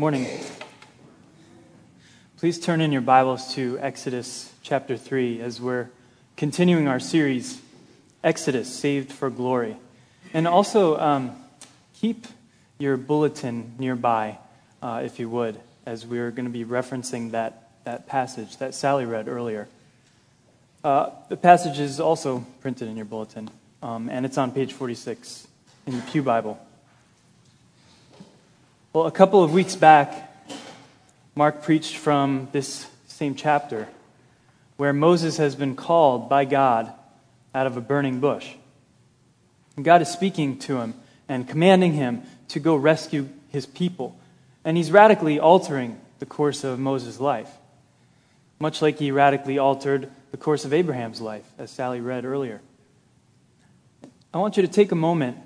Morning. Please turn in your Bibles to Exodus chapter 3 as we're continuing our series, Exodus Saved for Glory. And also um, keep your bulletin nearby, uh, if you would, as we're going to be referencing that, that passage that Sally read earlier. Uh, the passage is also printed in your bulletin, um, and it's on page 46 in the Pew Bible. Well, a couple of weeks back, Mark preached from this same chapter where Moses has been called by God out of a burning bush. And God is speaking to him and commanding him to go rescue his people. And he's radically altering the course of Moses' life, much like he radically altered the course of Abraham's life, as Sally read earlier. I want you to take a moment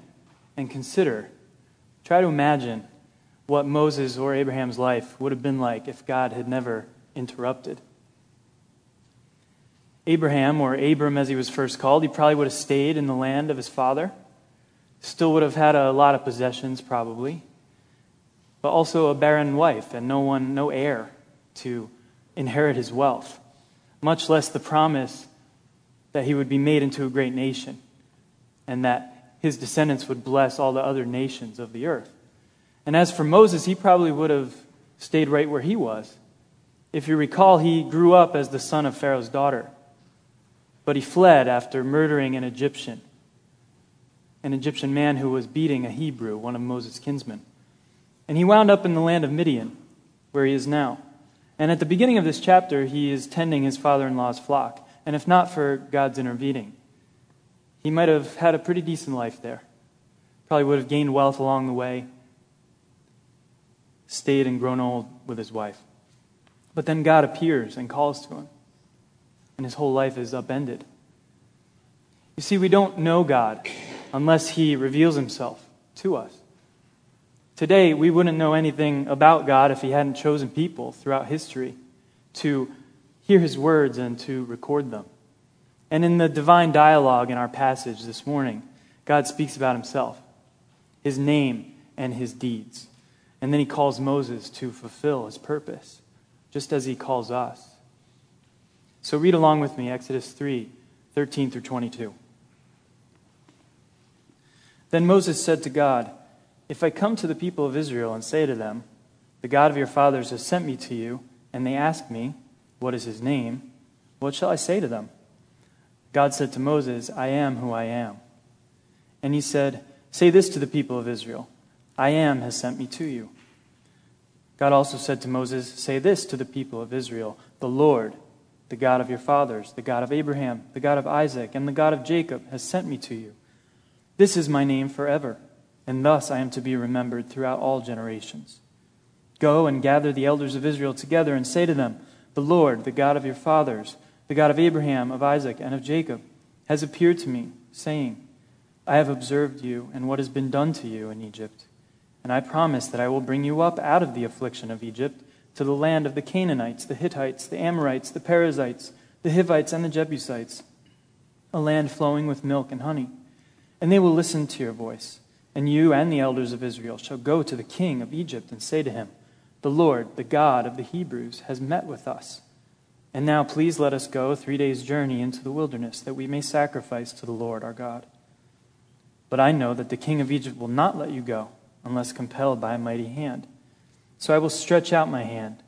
and consider, try to imagine what Moses or Abraham's life would have been like if God had never interrupted. Abraham, or Abram as he was first called, he probably would have stayed in the land of his father. Still would have had a lot of possessions, probably, but also a barren wife and no one, no heir to inherit his wealth, much less the promise that he would be made into a great nation and that his descendants would bless all the other nations of the earth. And as for Moses, he probably would have stayed right where he was. If you recall, he grew up as the son of Pharaoh's daughter, but he fled after murdering an Egyptian, an Egyptian man who was beating a Hebrew, one of Moses' kinsmen. And he wound up in the land of Midian, where he is now. And at the beginning of this chapter, he is tending his father in law's flock. And if not for God's intervening, he might have had a pretty decent life there. Probably would have gained wealth along the way, stayed and grown old with his wife. But then God appears and calls to him, and his whole life is upended. You see, we don't know God unless he reveals himself to us. Today, we wouldn't know anything about God if he hadn't chosen people throughout history to hear his words and to record them. And in the divine dialogue in our passage this morning, God speaks about himself, his name, and his deeds. And then he calls Moses to fulfill his purpose, just as he calls us. So read along with me Exodus 3 13 through 22. Then Moses said to God, If I come to the people of Israel and say to them, The God of your fathers has sent me to you, and they ask me, What is his name? What shall I say to them? God said to Moses, I am who I am. And he said, Say this to the people of Israel I am has sent me to you. God also said to Moses, Say this to the people of Israel The Lord, the God of your fathers, the God of Abraham, the God of Isaac, and the God of Jacob, has sent me to you. This is my name forever, and thus I am to be remembered throughout all generations. Go and gather the elders of Israel together and say to them, The Lord, the God of your fathers, the God of Abraham, of Isaac, and of Jacob, has appeared to me, saying, I have observed you and what has been done to you in Egypt and I promise that I will bring you up out of the affliction of Egypt to the land of the Canaanites, the Hittites, the Amorites, the Perizzites, the Hivites, and the Jebusites, a land flowing with milk and honey. And they will listen to your voice. And you and the elders of Israel shall go to the king of Egypt and say to him, The Lord, the God of the Hebrews, has met with us. And now please let us go three days' journey into the wilderness, that we may sacrifice to the Lord our God. But I know that the king of Egypt will not let you go unless compelled by a mighty hand. So I will stretch out my hand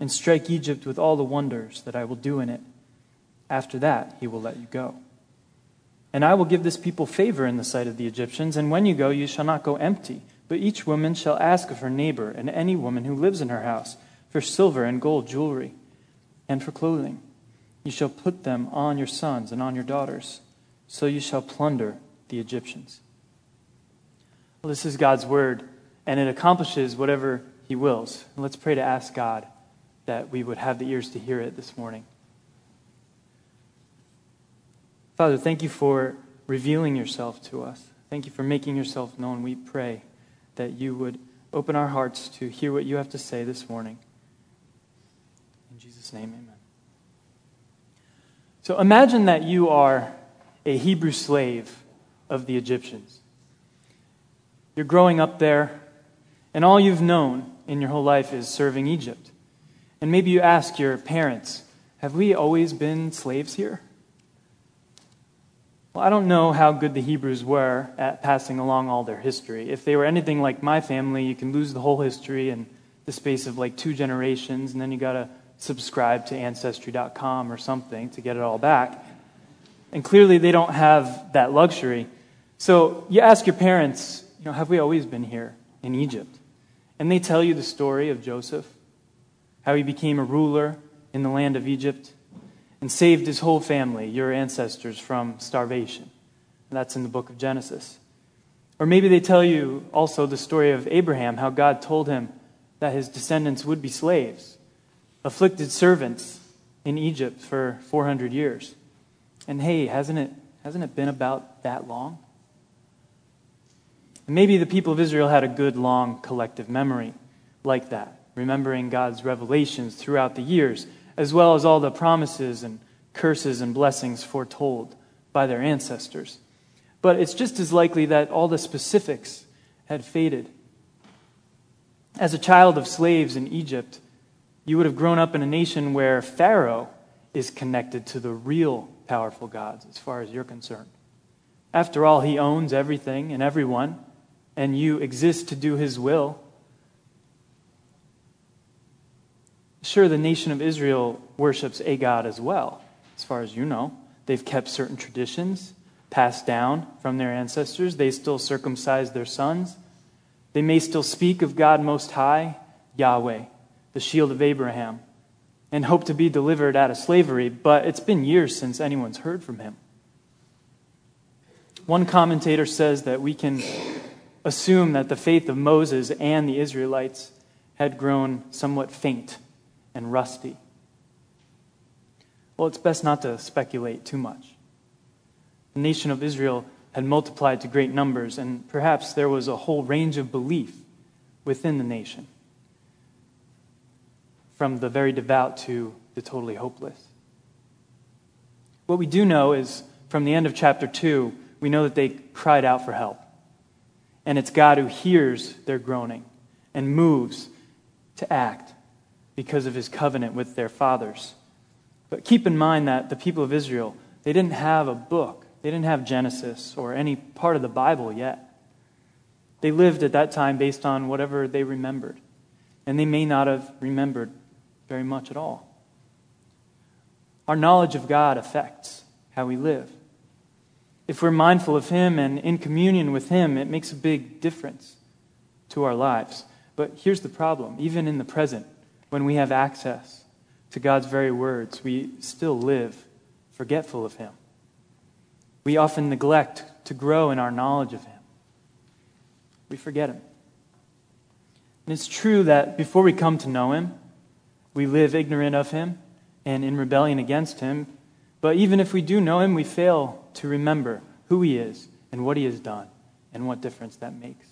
and strike Egypt with all the wonders that I will do in it. After that, he will let you go. And I will give this people favor in the sight of the Egyptians, and when you go, you shall not go empty, but each woman shall ask of her neighbor and any woman who lives in her house for silver and gold jewelry and for clothing. You shall put them on your sons and on your daughters, so you shall plunder the Egyptians. Well, this is God's word, and it accomplishes whatever He wills. And let's pray to ask God that we would have the ears to hear it this morning. Father, thank you for revealing yourself to us. Thank you for making yourself known. We pray that you would open our hearts to hear what you have to say this morning. In Jesus' name, amen. So imagine that you are a Hebrew slave of the Egyptians. You're growing up there, and all you've known in your whole life is serving Egypt. And maybe you ask your parents, have we always been slaves here? Well, I don't know how good the Hebrews were at passing along all their history. If they were anything like my family, you can lose the whole history in the space of like two generations, and then you got to subscribe to Ancestry.com or something to get it all back. And clearly, they don't have that luxury. So you ask your parents, you know, have we always been here in Egypt? And they tell you the story of Joseph, how he became a ruler in the land of Egypt and saved his whole family, your ancestors, from starvation. And that's in the book of Genesis. Or maybe they tell you also the story of Abraham, how God told him that his descendants would be slaves, afflicted servants in Egypt for 400 years. And hey, hasn't it, hasn't it been about that long? Maybe the people of Israel had a good, long collective memory like that, remembering God's revelations throughout the years as well as all the promises and curses and blessings foretold by their ancestors. But it's just as likely that all the specifics had faded. As a child of slaves in Egypt, you would have grown up in a nation where Pharaoh is connected to the real powerful gods, as far as you're concerned. After all, he owns everything and everyone, and you exist to do his will. Sure, the nation of Israel worships a God as well, as far as you know. They've kept certain traditions passed down from their ancestors. They still circumcise their sons. They may still speak of God Most High, Yahweh, the shield of Abraham, and hope to be delivered out of slavery, but it's been years since anyone's heard from him. One commentator says that we can assume that the faith of Moses and the Israelites had grown somewhat faint and rusty. Well, it's best not to speculate too much. The nation of Israel had multiplied to great numbers, and perhaps there was a whole range of belief within the nation, from the very devout to the totally hopeless. What we do know is from the end of chapter 2, we know that they cried out for help. And it's God who hears their groaning and moves to act because of his covenant with their fathers. But keep in mind that the people of Israel, they didn't have a book. They didn't have Genesis or any part of the Bible yet. They lived at that time based on whatever they remembered. And they may not have remembered very much at all. Our knowledge of God affects how we live. If we're mindful of Him and in communion with Him, it makes a big difference to our lives. But here's the problem even in the present, when we have access to God's very words, we still live forgetful of Him. We often neglect to grow in our knowledge of Him. We forget Him. And it's true that before we come to know Him, we live ignorant of Him and in rebellion against Him. But even if we do know Him, we fail to remember who He is and what He has done and what difference that makes.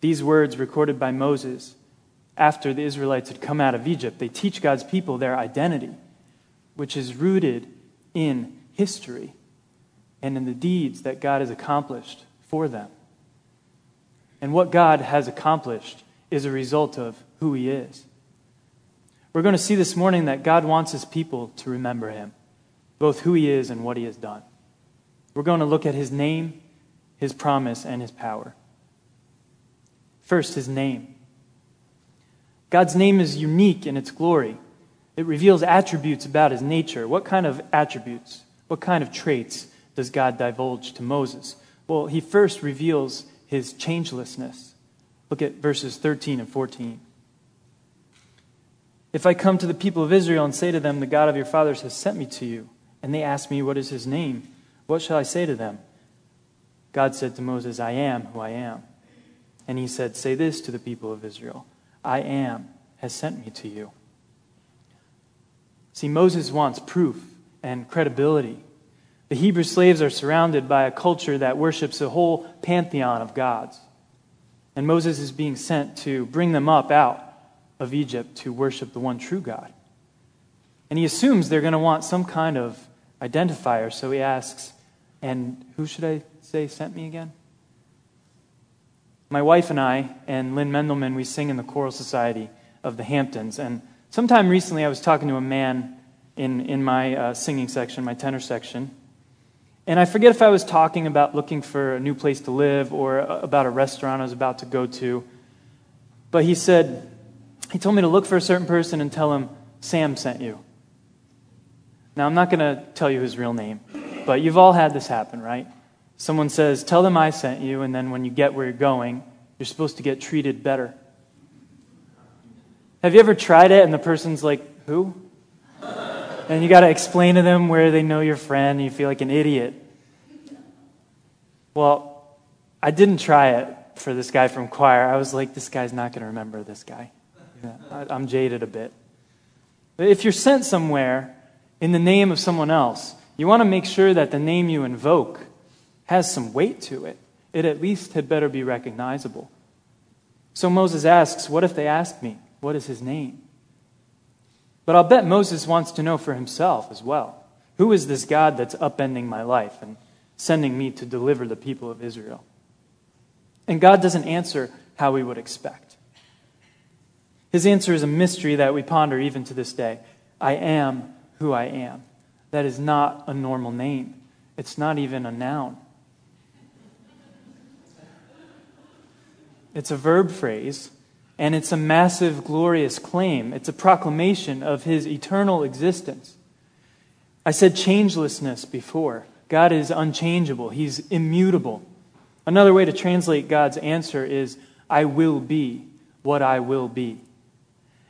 These words recorded by Moses after the Israelites had come out of Egypt. They teach God's people their identity, which is rooted in history and in the deeds that God has accomplished for them. And what God has accomplished is a result of who He is. We're going to see this morning that God wants His people to remember Him, both who He is and what He has done. We're going to look at His name, His promise, and His power. First, His name. God's name is unique in its glory. It reveals attributes about his nature. What kind of attributes, what kind of traits does God divulge to Moses? Well, he first reveals his changelessness. Look at verses 13 and 14. If I come to the people of Israel and say to them, The God of your fathers has sent me to you, and they ask me, What is his name? What shall I say to them? God said to Moses, I am who I am. And he said, Say this to the people of Israel I am has sent me to you. See, Moses wants proof and credibility. The Hebrew slaves are surrounded by a culture that worships a whole pantheon of gods. And Moses is being sent to bring them up out of Egypt to worship the one true God. And he assumes they're going to want some kind of identifier, so he asks, And who should I say sent me again? My wife and I and Lynn Mendelman, we sing in the Choral Society of the Hamptons. And sometime recently, I was talking to a man in, in my uh, singing section, my tenor section. And I forget if I was talking about looking for a new place to live or about a restaurant I was about to go to. But he said, he told me to look for a certain person and tell him, Sam sent you. Now, I'm not going to tell you his real name, but you've all had this happen, right? Someone says, Tell them I sent you, and then when you get where you're going, you're supposed to get treated better. Have you ever tried it and the person's like, Who? And you got to explain to them where they know your friend, and you feel like an idiot. Well, I didn't try it for this guy from choir. I was like, This guy's not going to remember this guy. I'm jaded a bit. But if you're sent somewhere in the name of someone else, you want to make sure that the name you invoke has some weight to it. It at least had better be recognizable. So Moses asks, What if they ask me, What is his name? But I'll bet Moses wants to know for himself as well. Who is this God that's upending my life and sending me to deliver the people of Israel? And God doesn't answer how we would expect. His answer is a mystery that we ponder even to this day. I am who I am. That is not a normal name, it's not even a noun. It's a verb phrase, and it's a massive, glorious claim. It's a proclamation of his eternal existence. I said changelessness before. God is unchangeable, he's immutable. Another way to translate God's answer is I will be what I will be.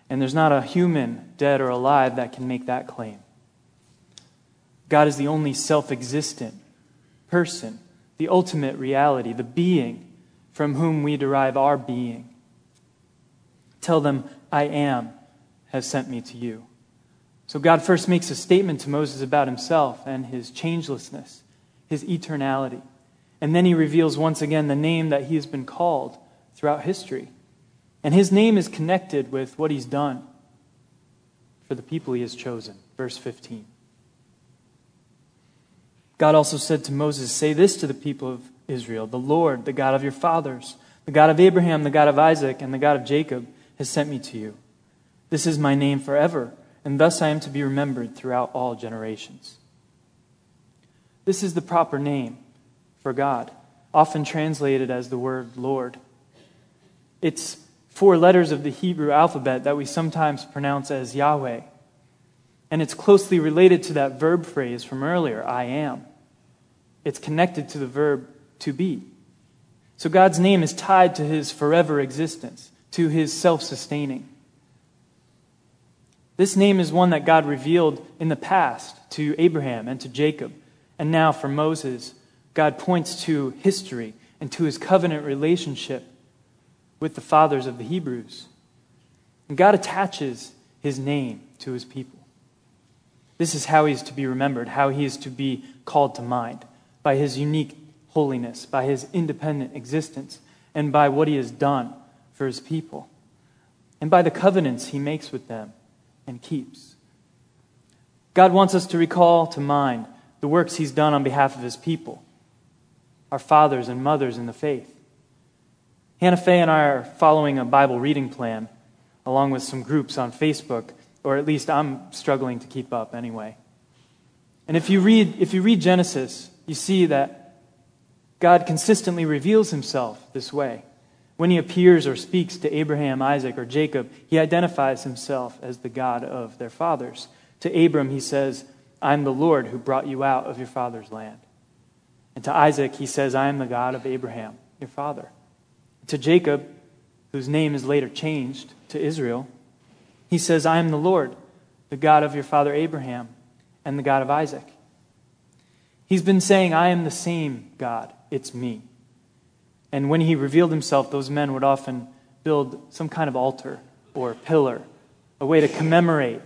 And there's not a human, dead or alive, that can make that claim. God is the only self existent person, the ultimate reality, the being from whom we derive our being. Tell them, I am, has sent me to you. So God first makes a statement to Moses about himself and his changelessness, his eternality. And then he reveals once again the name that he has been called throughout history. And his name is connected with what he's done for the people he has chosen. Verse 15. God also said to Moses, Say this to the people of Israel The Lord, the God of your fathers, the God of Abraham, the God of Isaac, and the God of Jacob, has sent me to you. This is my name forever, and thus I am to be remembered throughout all generations. This is the proper name for God, often translated as the word Lord. It's four letters of the Hebrew alphabet that we sometimes pronounce as Yahweh. And it's closely related to that verb phrase from earlier, I am. It's connected to the verb to be. So God's name is tied to his forever existence, to his self sustaining. This name is one that God revealed in the past to Abraham and to Jacob. And now for Moses, God points to history and to his covenant relationship with the fathers of the Hebrews. And God attaches his name to his people. This is how he is to be remembered, how he is to be called to mind by his unique holiness, by his independent existence, and by what he has done for his people, and by the covenants he makes with them and keeps. God wants us to recall to mind the works he's done on behalf of his people, our fathers and mothers in the faith. Hannah Faye and I are following a Bible reading plan along with some groups on Facebook, or at least I'm struggling to keep up anyway. And if you read, if you read Genesis, you see that God consistently reveals himself this way. When he appears or speaks to Abraham, Isaac, or Jacob, he identifies himself as the God of their fathers. To Abram, he says, I'm the Lord who brought you out of your father's land. And to Isaac, he says, I am the God of Abraham, your father. To Jacob, whose name is later changed to Israel, he says, I am the Lord, the God of your father Abraham, and the God of Isaac. He's been saying, I am the same God it's me. And when he revealed himself, those men would often build some kind of altar or pillar, a way to commemorate,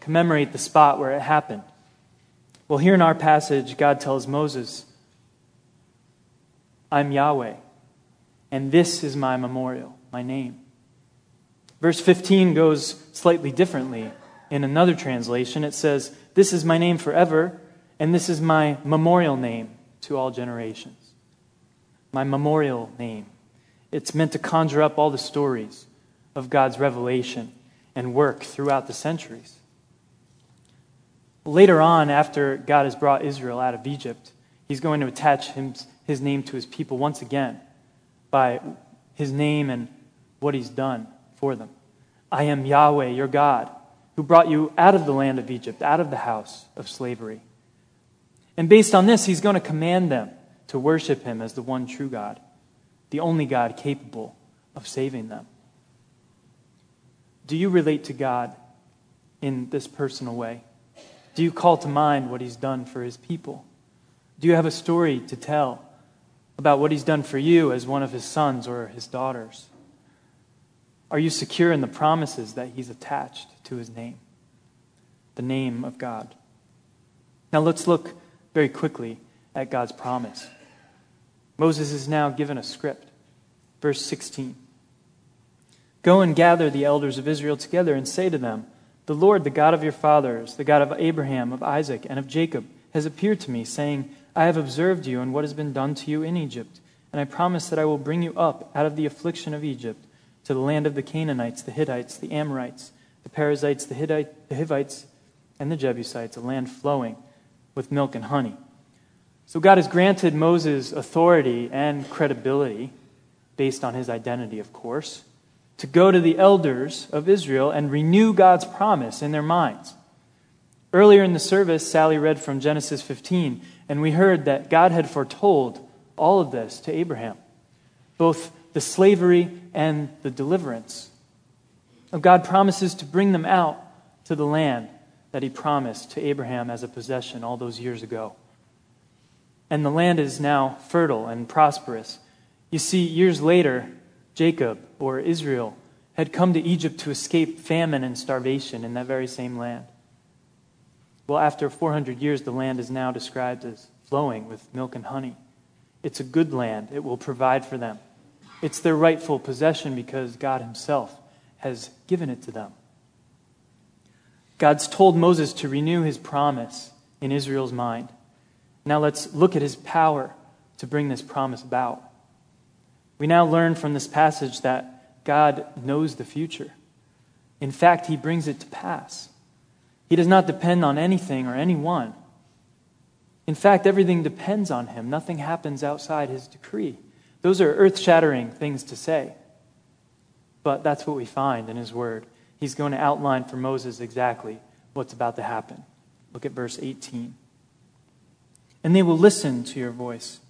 commemorate the spot where it happened. Well, here in our passage, God tells Moses, I'm Yahweh, and this is my memorial, my name. Verse 15 goes slightly differently. In another translation, it says, This is my name forever, and this is my memorial name to all generations my memorial name. It's meant to conjure up all the stories of God's revelation and work throughout the centuries. Later on, after God has brought Israel out of Egypt, he's going to attach his name to his people once again by his name and what he's done for them. I am Yahweh, your God, who brought you out of the land of Egypt, out of the house of slavery. And based on this, he's going to command them to worship him as the one true God, the only God capable of saving them. Do you relate to God in this personal way? Do you call to mind what he's done for his people? Do you have a story to tell about what he's done for you as one of his sons or his daughters? Are you secure in the promises that he's attached to his name? The name of God. Now let's look very quickly at God's promise. Moses is now given a script. Verse 16 Go and gather the elders of Israel together and say to them, The Lord, the God of your fathers, the God of Abraham, of Isaac, and of Jacob, has appeared to me, saying, I have observed you and what has been done to you in Egypt, and I promise that I will bring you up out of the affliction of Egypt to the land of the Canaanites, the Hittites, the Amorites, the Perizzites, the, Hittite, the Hivites, and the Jebusites, a land flowing with milk and honey. So God has granted Moses authority and credibility, based on his identity, of course, to go to the elders of Israel and renew God's promise in their minds. Earlier in the service, Sally read from Genesis 15, and we heard that God had foretold all of this to Abraham, both the slavery and the deliverance. Of God promises to bring them out to the land that he promised to Abraham as a possession all those years ago. And the land is now fertile and prosperous. You see, years later, Jacob, or Israel, had come to Egypt to escape famine and starvation in that very same land. Well, after 400 years, the land is now described as flowing with milk and honey. It's a good land, it will provide for them. It's their rightful possession because God Himself has given it to them. God's told Moses to renew his promise in Israel's mind. Now let's look at his power to bring this promise about. We now learn from this passage that God knows the future. In fact, he brings it to pass. He does not depend on anything or anyone. In fact, everything depends on him. Nothing happens outside his decree. Those are earth shattering things to say. But that's what we find in his word he's going to outline for Moses exactly what's about to happen. Look at verse 18. And they will listen to your voice.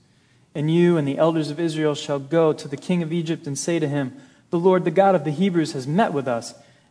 And you and the elders of Israel shall go to the king of Egypt and say to him, The Lord, the God of the Hebrews, has met with us.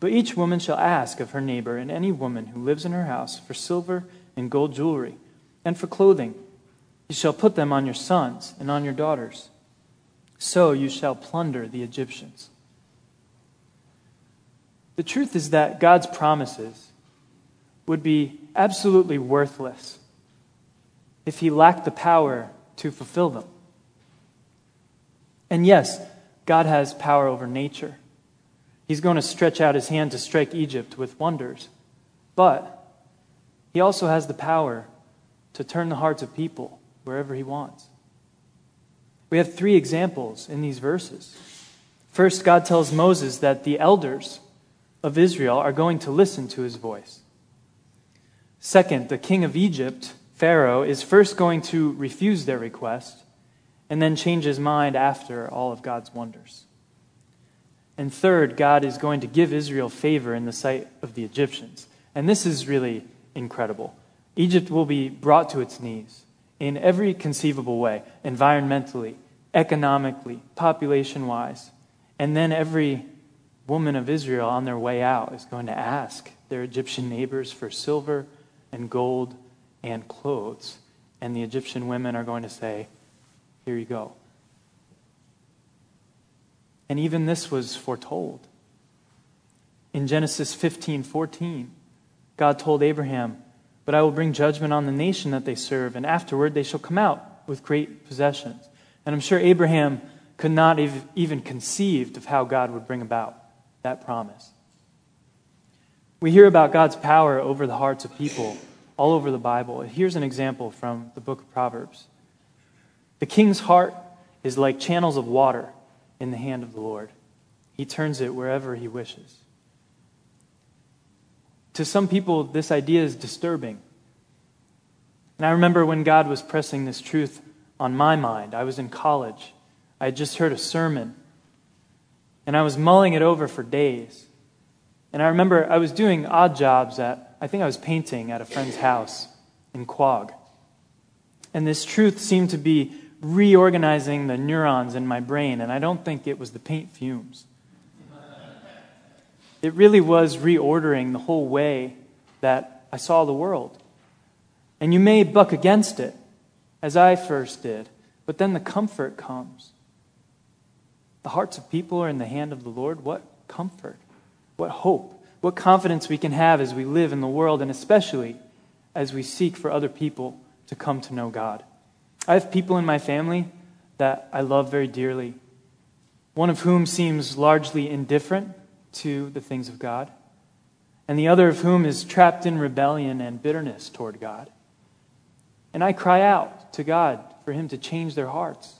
but each woman shall ask of her neighbor and any woman who lives in her house for silver and gold jewelry, and for clothing. You shall put them on your sons and on your daughters. So you shall plunder the Egyptians. The truth is that God's promises would be absolutely worthless if he lacked the power to fulfill them. And yes, God has power over nature. He's going to stretch out his hand to strike Egypt with wonders. But he also has the power to turn the hearts of people wherever he wants. We have three examples in these verses. First, God tells Moses that the elders of Israel are going to listen to his voice. Second, the king of Egypt, Pharaoh, is first going to refuse their request and then change his mind after all of God's wonders. And third, God is going to give Israel favor in the sight of the Egyptians. And this is really incredible. Egypt will be brought to its knees in every conceivable way environmentally, economically, population wise. And then every woman of Israel on their way out is going to ask their Egyptian neighbors for silver and gold and clothes. And the Egyptian women are going to say, Here you go. And even this was foretold. In Genesis 15 14, God told Abraham, But I will bring judgment on the nation that they serve, and afterward they shall come out with great possessions. And I'm sure Abraham could not have even conceived of how God would bring about that promise. We hear about God's power over the hearts of people all over the Bible. Here's an example from the book of Proverbs The king's heart is like channels of water in the hand of the Lord, he turns it wherever he wishes. To some people, this idea is disturbing. And I remember when God was pressing this truth on my mind. I was in college. I had just heard a sermon, and I was mulling it over for days. And I remember I was doing odd jobs at, I think I was painting at a friend's house in Quogue. And this truth seemed to be reorganizing the neurons in my brain, and I don't think it was the paint fumes. It really was reordering the whole way that I saw the world. And you may buck against it, as I first did, but then the comfort comes. The hearts of people are in the hand of the Lord. What comfort, what hope, what confidence we can have as we live in the world, and especially as we seek for other people to come to know God. I have people in my family that I love very dearly, one of whom seems largely indifferent to the things of God, and the other of whom is trapped in rebellion and bitterness toward God. And I cry out to God for Him to change their hearts.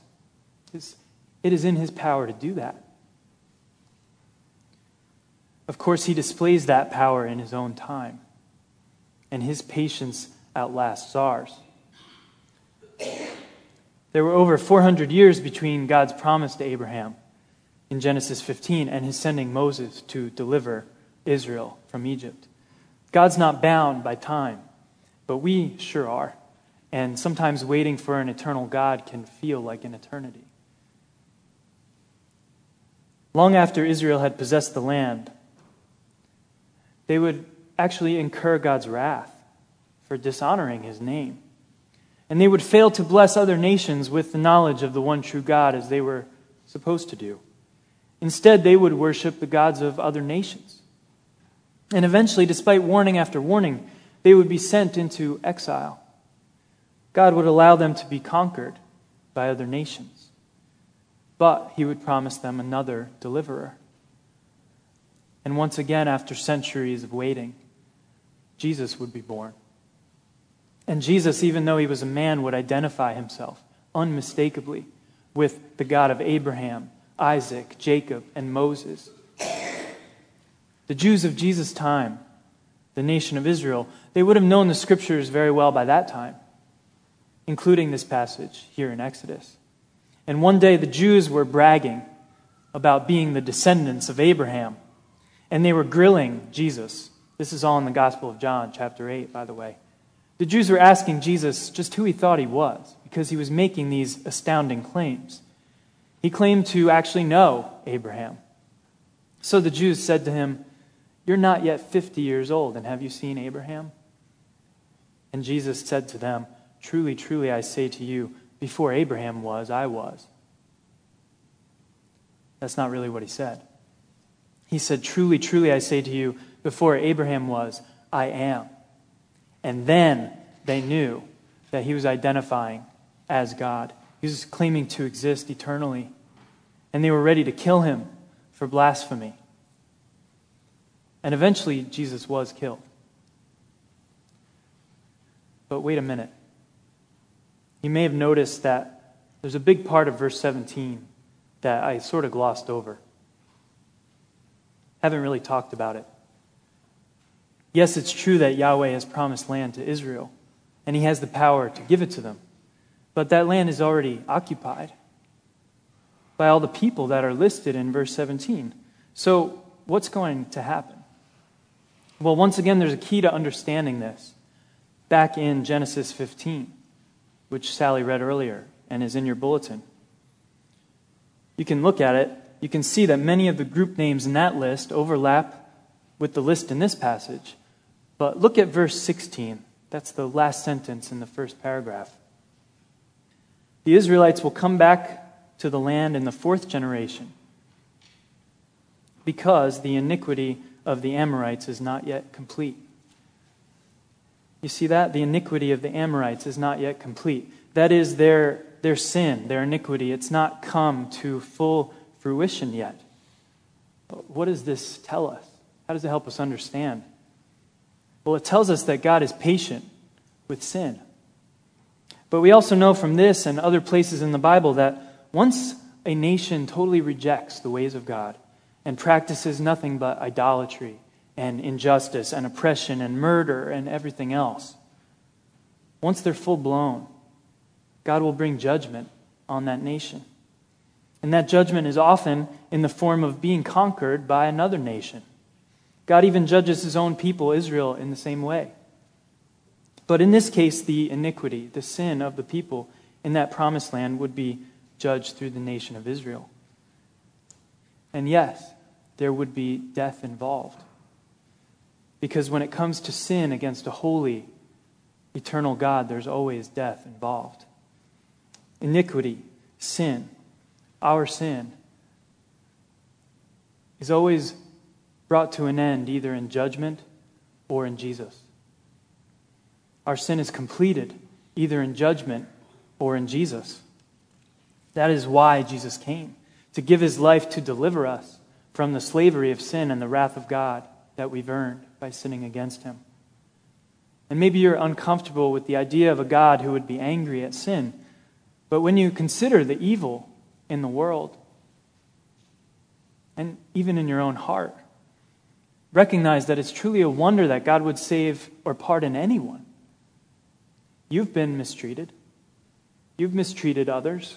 Because it is in His power to do that. Of course, He displays that power in His own time, and His patience outlasts ours. There were over 400 years between God's promise to Abraham in Genesis 15 and his sending Moses to deliver Israel from Egypt. God's not bound by time, but we sure are. And sometimes waiting for an eternal God can feel like an eternity. Long after Israel had possessed the land, they would actually incur God's wrath for dishonoring his name. And they would fail to bless other nations with the knowledge of the one true God as they were supposed to do. Instead, they would worship the gods of other nations. And eventually, despite warning after warning, they would be sent into exile. God would allow them to be conquered by other nations. But he would promise them another deliverer. And once again, after centuries of waiting, Jesus would be born. And Jesus, even though he was a man, would identify himself unmistakably with the God of Abraham, Isaac, Jacob, and Moses. The Jews of Jesus' time, the nation of Israel, they would have known the scriptures very well by that time, including this passage here in Exodus. And one day the Jews were bragging about being the descendants of Abraham, and they were grilling Jesus. This is all in the Gospel of John, chapter 8, by the way. The Jews were asking Jesus just who he thought he was because he was making these astounding claims. He claimed to actually know Abraham. So the Jews said to him, You're not yet 50 years old, and have you seen Abraham? And Jesus said to them, Truly, truly, I say to you, before Abraham was, I was. That's not really what he said. He said, Truly, truly, I say to you, before Abraham was, I am. And then they knew that he was identifying as God. He was claiming to exist eternally. And they were ready to kill him for blasphemy. And eventually, Jesus was killed. But wait a minute. You may have noticed that there's a big part of verse 17 that I sort of glossed over. Haven't really talked about it. Yes, it's true that Yahweh has promised land to Israel, and he has the power to give it to them. But that land is already occupied by all the people that are listed in verse 17. So, what's going to happen? Well, once again, there's a key to understanding this. Back in Genesis 15, which Sally read earlier and is in your bulletin. You can look at it. You can see that many of the group names in that list overlap with the list in this passage. But look at verse 16. That's the last sentence in the first paragraph. The Israelites will come back to the land in the fourth generation because the iniquity of the Amorites is not yet complete. You see that? The iniquity of the Amorites is not yet complete. That is their, their sin, their iniquity. It's not come to full fruition yet. But what does this tell us? How does it help us understand? Well, it tells us that God is patient with sin. But we also know from this and other places in the Bible that once a nation totally rejects the ways of God and practices nothing but idolatry and injustice and oppression and murder and everything else, once they're full blown, God will bring judgment on that nation. And that judgment is often in the form of being conquered by another nation. God even judges his own people, Israel, in the same way. But in this case, the iniquity, the sin of the people in that promised land would be judged through the nation of Israel. And yes, there would be death involved. Because when it comes to sin against a holy, eternal God, there's always death involved. Iniquity, sin, our sin, is always brought to an end either in judgment or in Jesus. Our sin is completed either in judgment or in Jesus. That is why Jesus came, to give his life to deliver us from the slavery of sin and the wrath of God that we've earned by sinning against him. And maybe you're uncomfortable with the idea of a God who would be angry at sin. But when you consider the evil in the world, and even in your own heart, recognize that it's truly a wonder that God would save or pardon anyone. You've been mistreated. You've mistreated others.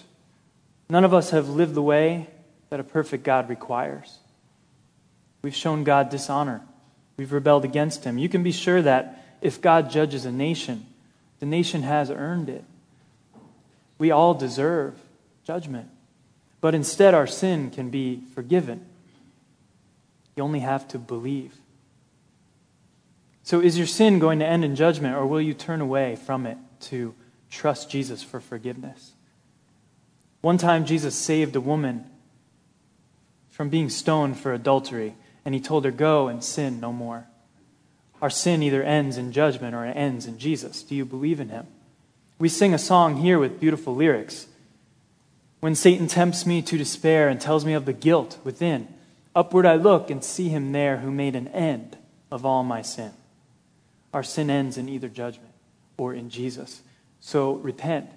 None of us have lived the way that a perfect God requires. We've shown God dishonor. We've rebelled against Him. You can be sure that if God judges a nation, the nation has earned it. We all deserve judgment. But instead, our sin can be forgiven. You only have to believe. So, is your sin going to end in judgment, or will you turn away from it to trust Jesus for forgiveness? One time, Jesus saved a woman from being stoned for adultery, and he told her, Go and sin no more. Our sin either ends in judgment or it ends in Jesus. Do you believe in him? We sing a song here with beautiful lyrics. When Satan tempts me to despair and tells me of the guilt within, upward I look and see him there who made an end of all my sin. Our sin ends in either judgment or in Jesus. So repent.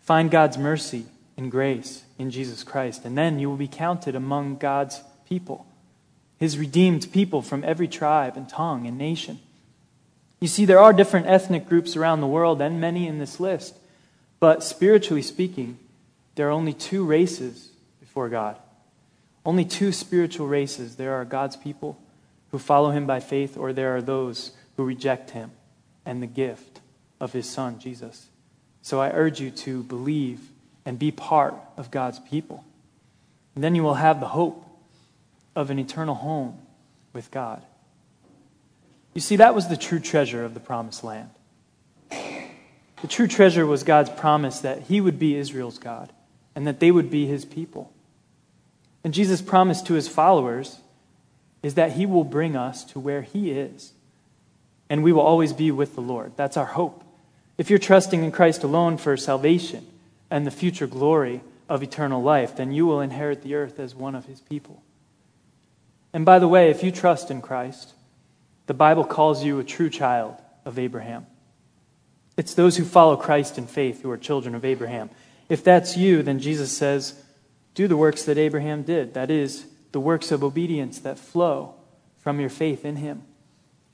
Find God's mercy and grace in Jesus Christ, and then you will be counted among God's people, his redeemed people from every tribe and tongue and nation. You see, there are different ethnic groups around the world, and many in this list, but spiritually speaking, there are only two races before God. Only two spiritual races. There are God's people who follow him by faith, or there are those who reject him and the gift of his son, Jesus. So I urge you to believe and be part of God's people. And then you will have the hope of an eternal home with God. You see, that was the true treasure of the promised land. The true treasure was God's promise that he would be Israel's God and that they would be his people. And Jesus' promise to his followers is that he will bring us to where he is and we will always be with the Lord. That's our hope. If you're trusting in Christ alone for salvation and the future glory of eternal life, then you will inherit the earth as one of his people. And by the way, if you trust in Christ, the Bible calls you a true child of Abraham. It's those who follow Christ in faith who are children of Abraham. If that's you, then Jesus says, do the works that Abraham did. That is, the works of obedience that flow from your faith in him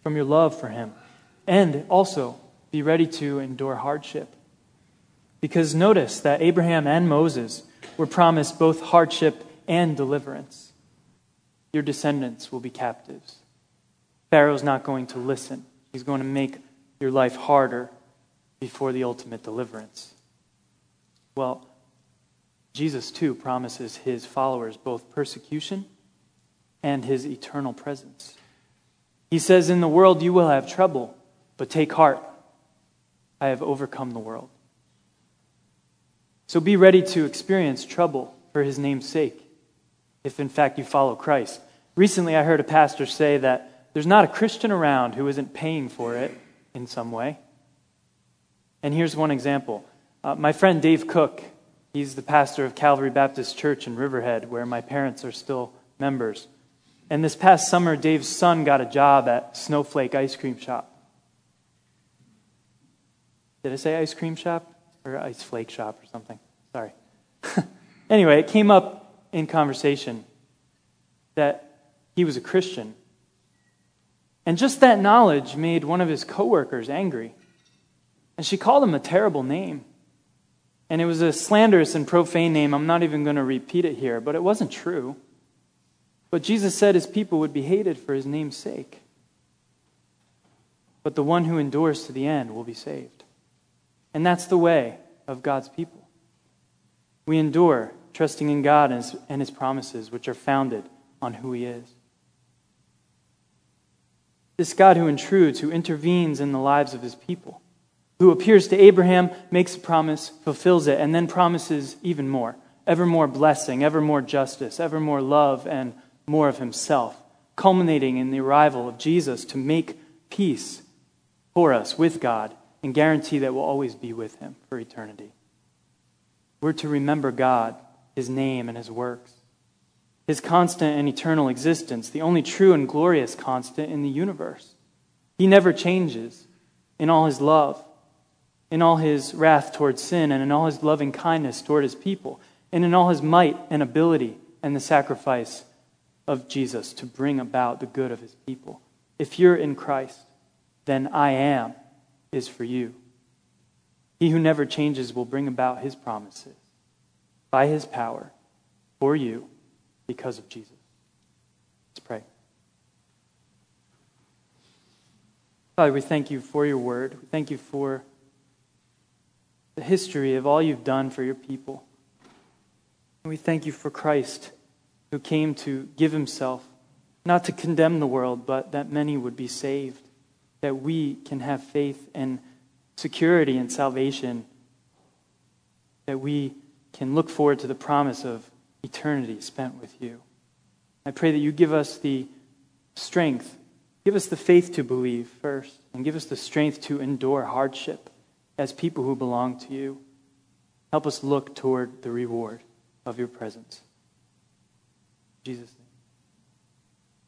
from your love for Him. And also, be ready to endure hardship. Because notice that Abraham and Moses were promised both hardship and deliverance. Your descendants will be captives. Pharaoh's not going to listen, he's going to make your life harder before the ultimate deliverance. Well, Jesus too promises his followers both persecution and his eternal presence. He says, In the world you will have trouble, but take heart. I have overcome the world. So be ready to experience trouble for his name's sake, if in fact you follow Christ. Recently, I heard a pastor say that there's not a Christian around who isn't paying for it in some way. And here's one example. Uh, my friend Dave Cook, he's the pastor of Calvary Baptist Church in Riverhead, where my parents are still members. And this past summer, Dave's son got a job at Snowflake Ice Cream Shop. Did I say ice cream shop? Or ice flake shop or something? Sorry. anyway, it came up in conversation that he was a Christian. And just that knowledge made one of his coworkers angry. And she called him a terrible name. And it was a slanderous and profane name. I'm not even going to repeat it here, but it wasn't true. But Jesus said his people would be hated for his name's sake. But the one who endures to the end will be saved. And that's the way of God's people. We endure, trusting in God and his, and his promises, which are founded on who he is. This God who intrudes, who intervenes in the lives of his people, who appears to Abraham, makes a promise, fulfills it, and then promises even more ever more blessing, ever more justice, ever more love, and more of himself, culminating in the arrival of Jesus to make peace for us with God and guarantee that we'll always be with him for eternity. We're to remember God, his name, and his works his constant and eternal existence, the only true and glorious constant in the universe. He never changes in all his love, in all his wrath towards sin, and in all his loving kindness toward his people, and in all his might and ability and the sacrifice of Jesus to bring about the good of his people. If you're in Christ, then I am is for you. He who never changes will bring about his promises by his power for you because of Jesus. Let's pray. Father, we thank you for your word. We thank you for the history of all you've done for your people. And we thank you for Christ, who came to give himself, not to condemn the world, but that many would be saved, that we can have faith and security and salvation, that we can look forward to the promise of eternity spent with you. I pray that you give us the strength, give us the faith to believe first, and give us the strength to endure hardship as people who belong to you. Help us look toward the reward of your presence. In Jesus' name.